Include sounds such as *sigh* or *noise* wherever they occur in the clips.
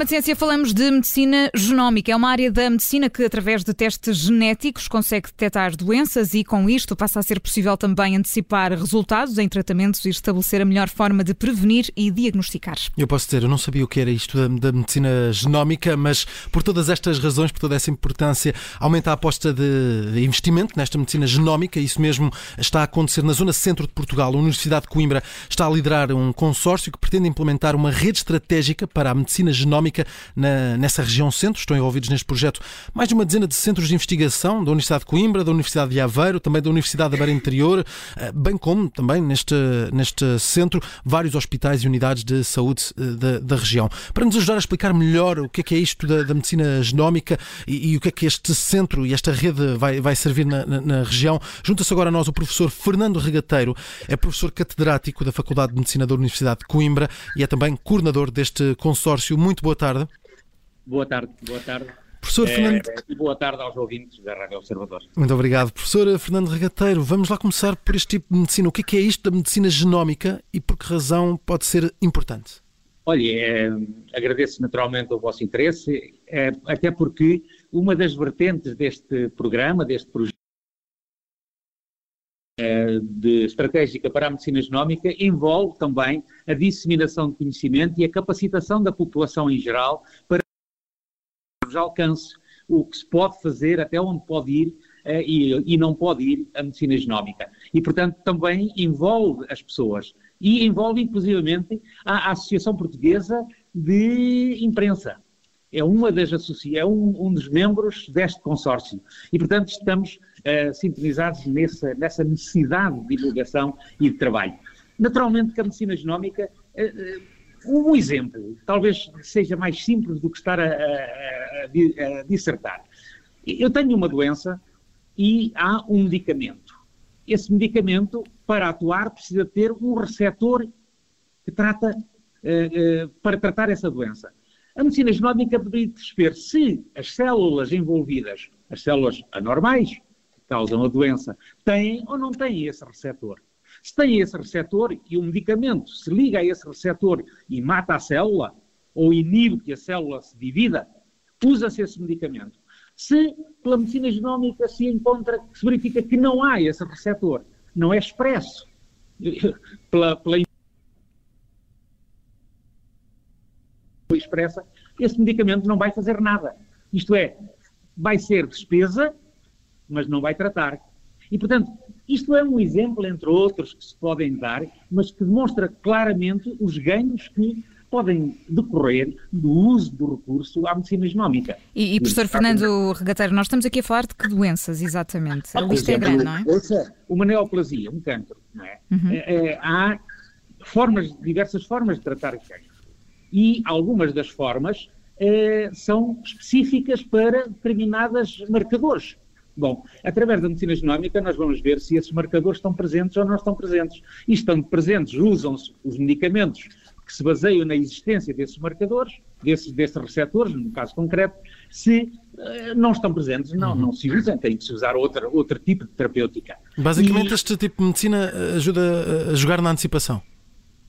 programa de ciência falamos de medicina genómica. É uma área da medicina que, através de testes genéticos, consegue detectar doenças e, com isto, passa a ser possível também antecipar resultados em tratamentos e estabelecer a melhor forma de prevenir e diagnosticar. Eu posso dizer, eu não sabia o que era isto da, da medicina genómica, mas por todas estas razões, por toda essa importância, aumenta a aposta de, de investimento nesta medicina genómica. Isso mesmo está a acontecer na zona centro de Portugal. A Universidade de Coimbra está a liderar um consórcio que pretende implementar uma rede estratégica para a medicina genómica na, nessa região centro. Estão envolvidos neste projeto mais de uma dezena de centros de investigação da Universidade de Coimbra, da Universidade de Aveiro, também da Universidade da Beira Interior, eh, bem como também neste, neste centro vários hospitais e unidades de saúde eh, da, da região. Para nos ajudar a explicar melhor o que é, que é isto da, da medicina genómica e, e, o que é que este centro e esta rede vai, vai servir na, na, na região, junta-se agora a nós o professor Fernando Regateiro, é professor catedrático da Faculdade de Medicina da Universidade de Coimbra e é também coordenador deste consórcio. Muito boa tarde. Boa tarde, boa tarde. Professor é, Fernando... E boa tarde aos ouvintes da Rádio Observador. Muito obrigado. Professor Fernando Regateiro, vamos lá começar por este tipo de medicina. O que é, que é isto da medicina genómica e por que razão pode ser importante? Olha, é, agradeço naturalmente o vosso interesse, é, até porque uma das vertentes deste programa, deste projeto, de estratégica para a medicina genómica envolve também a disseminação de conhecimento e a capacitação da população em geral para os alcances, o que se pode fazer, até onde pode ir uh, e, e, não pode ir a medicina genómica. E, portanto, também envolve as pessoas e envolve, inclusivamente, a, Associação Portuguesa de Imprensa. É uma das é um, um dos membros deste consórcio. E, portanto, estamos uh, sintonizados nessa, nessa necessidade de divulgação e de trabalho. Naturalmente que a medicina genómica, uh, um exemplo, talvez seja mais simples do que estar a, a, a, a dissertar. Eu tenho uma doença e há um medicamento. Esse medicamento, para atuar, precisa ter um receptor que trata, uh, uh, para tratar essa doença. A medicina genómica poderia perceber se as células envolvidas, as células anormais, causam a doença, têm ou não têm esse receptor. Se têm esse receptor e o medicamento se liga a esse receptor e mata a célula, ou inibe que a célula se divida, usa-se esse medicamento. Se pela medicina genómica se encontra, se verifica que não há esse receptor, não é expresso *laughs* pela, pela expressa, esse medicamento não vai fazer nada. Isto é, vai ser despesa, mas não vai tratar. E, portanto, isto é um exemplo, entre outros, que se podem dar, mas que demonstra claramente os ganhos que podem decorrer do uso do recurso à medicina genómica. E, e professor Fernando Regateiro, nós estamos aqui a falar de que doenças, exatamente? A lista é grande, não é? Uma neoplasia, um cancro, não é? Uhum. é, é há formas, diversas formas de tratar cancro. E algumas das formas é, são específicas para determinados marcadores. Bom, através da medicina genómica nós vamos ver se esses marcadores estão presentes ou não estão presentes. E estando presentes, usam-se os medicamentos que se baseiam na existência desses marcadores, desses, desses receptores, no caso concreto, se uh, não estão presentes, não, uhum. não se usam, tem que se usar outra, outro tipo de terapêutica. Basicamente, e, este tipo de medicina ajuda a jogar na antecipação?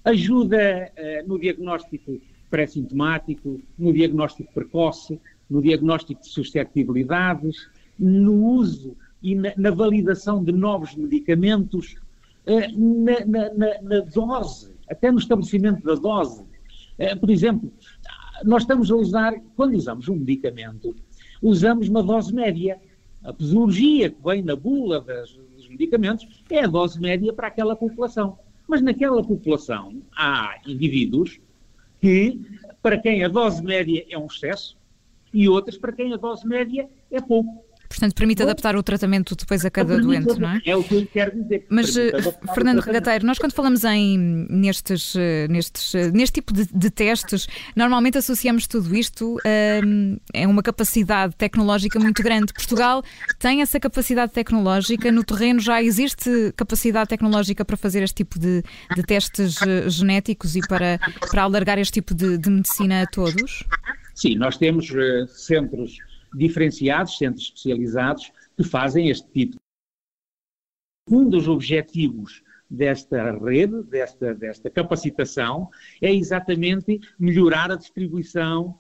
Ajuda uh, no diagnóstico pré-sintomático, no diagnóstico precoce, no diagnóstico de suscetibilidades, no uso e na, na validação de novos medicamentos, uh, na, na, na dose até no estabelecimento da dose. Eh, por exemplo, nós estamos a usar, quando usamos um medicamento, usamos uma dose média. A posologia que vem na bula das, dos medicamentos é a dose média para aquela população. Mas naquela população há indivíduos que, para quem a dose média é um excesso, e outros para quem a dose média é pouco. Portanto, permite adaptar o tratamento depois a cada doente, não é? É o que eu quero dizer. Mas, eh, Fernando Regateiro, nós quando falamos em, nestes, eh, nestes, eh, neste tipo de, de testes, normalmente associamos tudo isto a, a uma capacidade tecnológica muito grande. Portugal tem essa capacidade tecnológica, no terreno já existe capacidade tecnológica para fazer este tipo de, de testes genéticos e para, para alargar este tipo de, de medicina a todos? Sim, nós temos uh, centros diferenciados, centros especializados, que fazem este tipo. Um dos objetivos desta rede, desta, desta capacitação, é exatamente melhorar a distribuição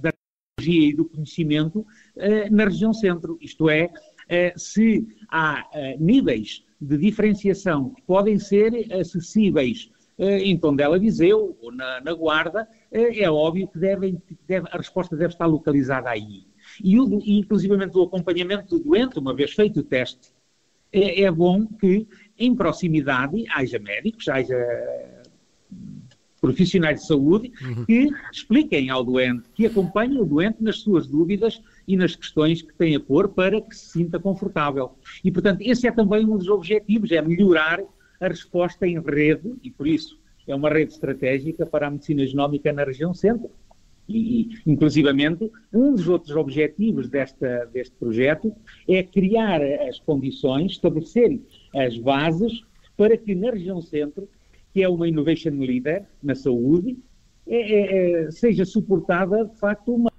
da tecnologia e do conhecimento na região centro. Isto é, se há níveis de diferenciação que podem ser acessíveis em Tondela Viseu ou na, na Guarda, é óbvio que devem, deve, a resposta deve estar localizada aí. E, o, e inclusivamente o acompanhamento do doente, uma vez feito o teste, é, é bom que em proximidade haja médicos, haja profissionais de saúde uhum. que expliquem ao doente, que acompanhem o doente nas suas dúvidas e nas questões que tem a pôr para que se sinta confortável. E, portanto, esse é também um dos objetivos, é melhorar a resposta em rede, e por isso é uma rede estratégica para a medicina genómica na região centro. E, inclusivamente, um dos outros objetivos desta, deste projeto é criar as condições, estabelecer as bases para que na região centro, que é uma innovation leader na saúde, é, é, é seja suportada, de facto, uma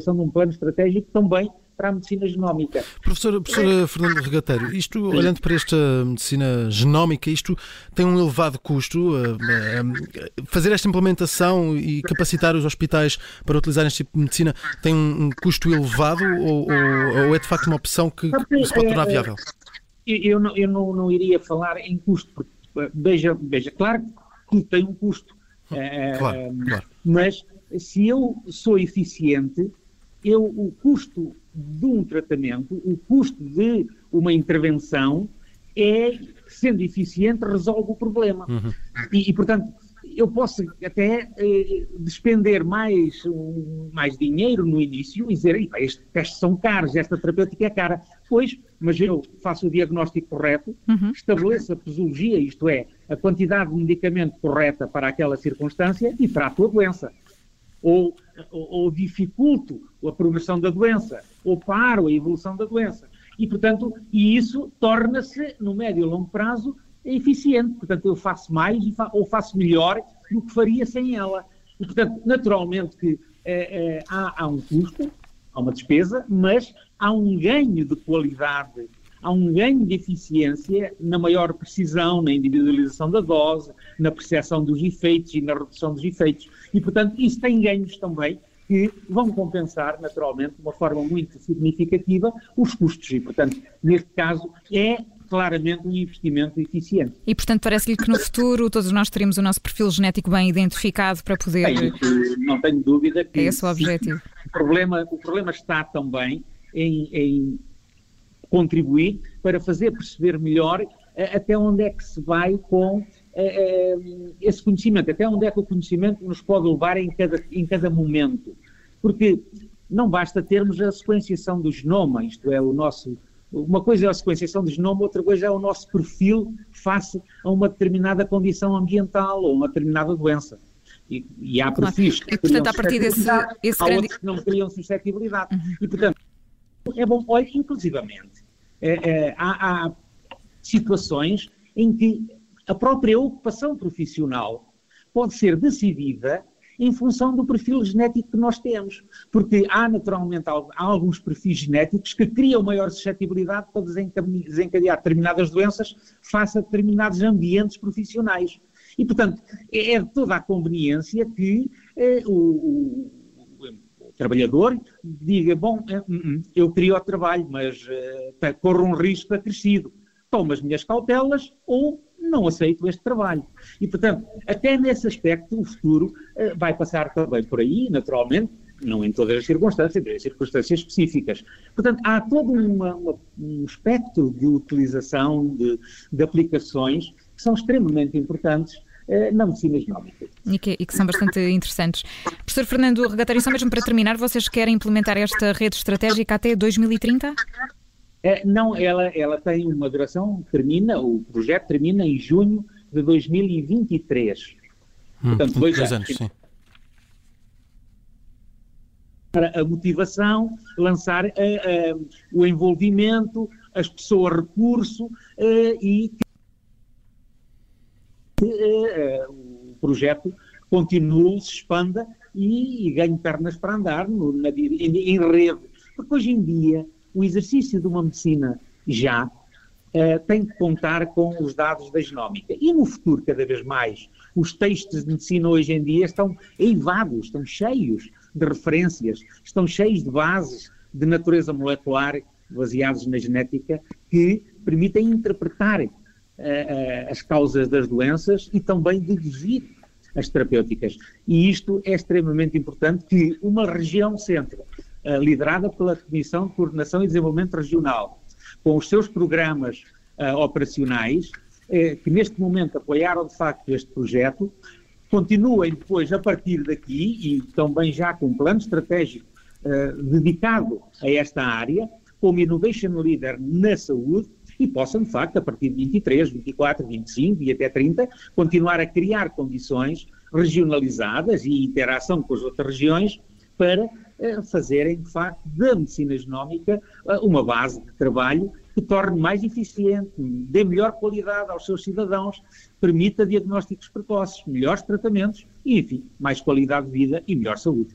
de um plano estratégico também para a medicina genómica. Professor, professor Fernando Regateiro, isto, olhando para esta medicina genómica, isto tem um elevado custo. Eh, eh, fazer esta implementação e capacitar os hospitais para utilizar este tipo de medicina tem um custo elevado ou, ou, ou é de facto uma opção que, que se pode tornar eh, viável? Eu, não, eu não, não iria falar em custo, porque, veja, veja, claro que tem um custo. Claro, claro. Mas se eu sou eficiente, eu, o custo de um tratamento, o custo de uma intervenção é, sendo eficiente, resolve o problema. Uhum. E, e, portanto, eu posso até eh, despender mais, um, mais dinheiro no início e dizer, estes testes são caros, esta terapêutica é cara. Pois, mas eu faço o diagnóstico correto, uhum. estabeleço a posologia, isto é, a quantidade de medicamento correta para aquela circunstância e trato a doença ou, ou, ou dificulto a progressão da doença, ou paro a evolução da doença. E, portanto, e isso torna-se, no médio e longo prazo, eficiente. Portanto, eu faço mais ou faço melhor do que faria sem ela. E, portanto, naturalmente que eh, eh, há, há um custo, há uma despesa, mas há um ganho de qualidade há um ganho de eficiência na maior precisão, na individualização da dose, na percepção dos efeitos e na redução dos efeitos. E, portanto, isso tem ganhos também que vão compensar, naturalmente, de uma forma muito significativa, os custos. E, portanto, neste caso, é claramente um investimento eficiente. E, portanto, parece-lhe que no futuro todos nós teremos o nosso perfil genético bem identificado para poder. não tenho dúvida que. É esse o objetivo. O problema, o problema está também em, em contribuir para fazer perceber melhor eh, até onde é que se vai com eh, eh, esse conhecimento, até onde é que o conhecimento nos pode levar em cada, em cada momento. Porque não basta termos a sequenciação do genoma, isto é, o nosso. Uma coisa é a sequenciação do genoma, outra coisa é o nosso perfil face a uma determinada condição ambiental ou uma determinada doença. E, e há perfis claro. que e, portanto, a partir desse, esse há grande... outros que não criam suscetibilidade. Uhum. E, portanto, é bom, olha, inclusivamente, é, é, há, há situações em que a própria ocupação profissional pode ser decidida em função do perfil genético que nós temos. Porque há, naturalmente, há alguns perfis genéticos que criam maior suscetibilidade para desencadear determinadas doenças face a determinados ambientes profissionais. E, portanto, é de toda a conveniência que eh, o, trabalhador diga, bom, eh, hum, hum, eu queria o trabalho, mas uh, corro um risco acrescido. Tomo as minhas cautelas ou não aceito este trabalho. E, portanto, até nesse aspecto, o futuro uh, vai passar também por aí, naturalmente, não em todas as circunstâncias, em circunstâncias específicas. Portanto, há todo uma, uma, um espectro de utilização de, de aplicações que são extremamente importantes na medicina genómica. E que, e que, são bastante interessantes. Professor Fernando Regatário, só mesmo para terminar, vocês querem implementar esta rede estratégica até 2030? É, não, ela, ela tem uma duração, termina, o projeto termina em junho de 2023. Hum, Portanto, dois anos. anos sim. Para a motivação, lançar uh, uh, o envolvimento, as pessoas recurso uh, e uh, o projeto continue, se expanda e, e ganhe pernas para andar no, na, em, em rede. Porque hoje em dia o exercício de uma medicina já uh, tem que contar com os dados da genómica. E no futuro, cada vez mais, os textos de medicina hoje em dia estão eivados, estão cheios de referências, estão cheios de bases de natureza molecular baseados na genética que permitem interpretar as causas das doenças e também dirigir as terapêuticas. E isto é extremamente importante que uma região centro, uh, liderada pela Comissão de Coordenação e Desenvolvimento Regional, com os seus programas operacionais, que neste momento apoiaram de facto este projeto, continuem depois a partir daqui e também já com um plano estratégico dedicado a esta área, como Innovation Leader na saúde e possam, de facto, a partir de 23, 24, 25 e até 30, continuar a criar condições regionalizadas e interação com as outras regiões para eh, fazerem, de facto, da medicina genómica eh, uma base de trabalho que torne mais eficiente, dê melhor qualidade aos seus cidadãos, permita diagnósticos precoces, melhores tratamentos e, enfim, mais qualidade de vida e melhor saúde.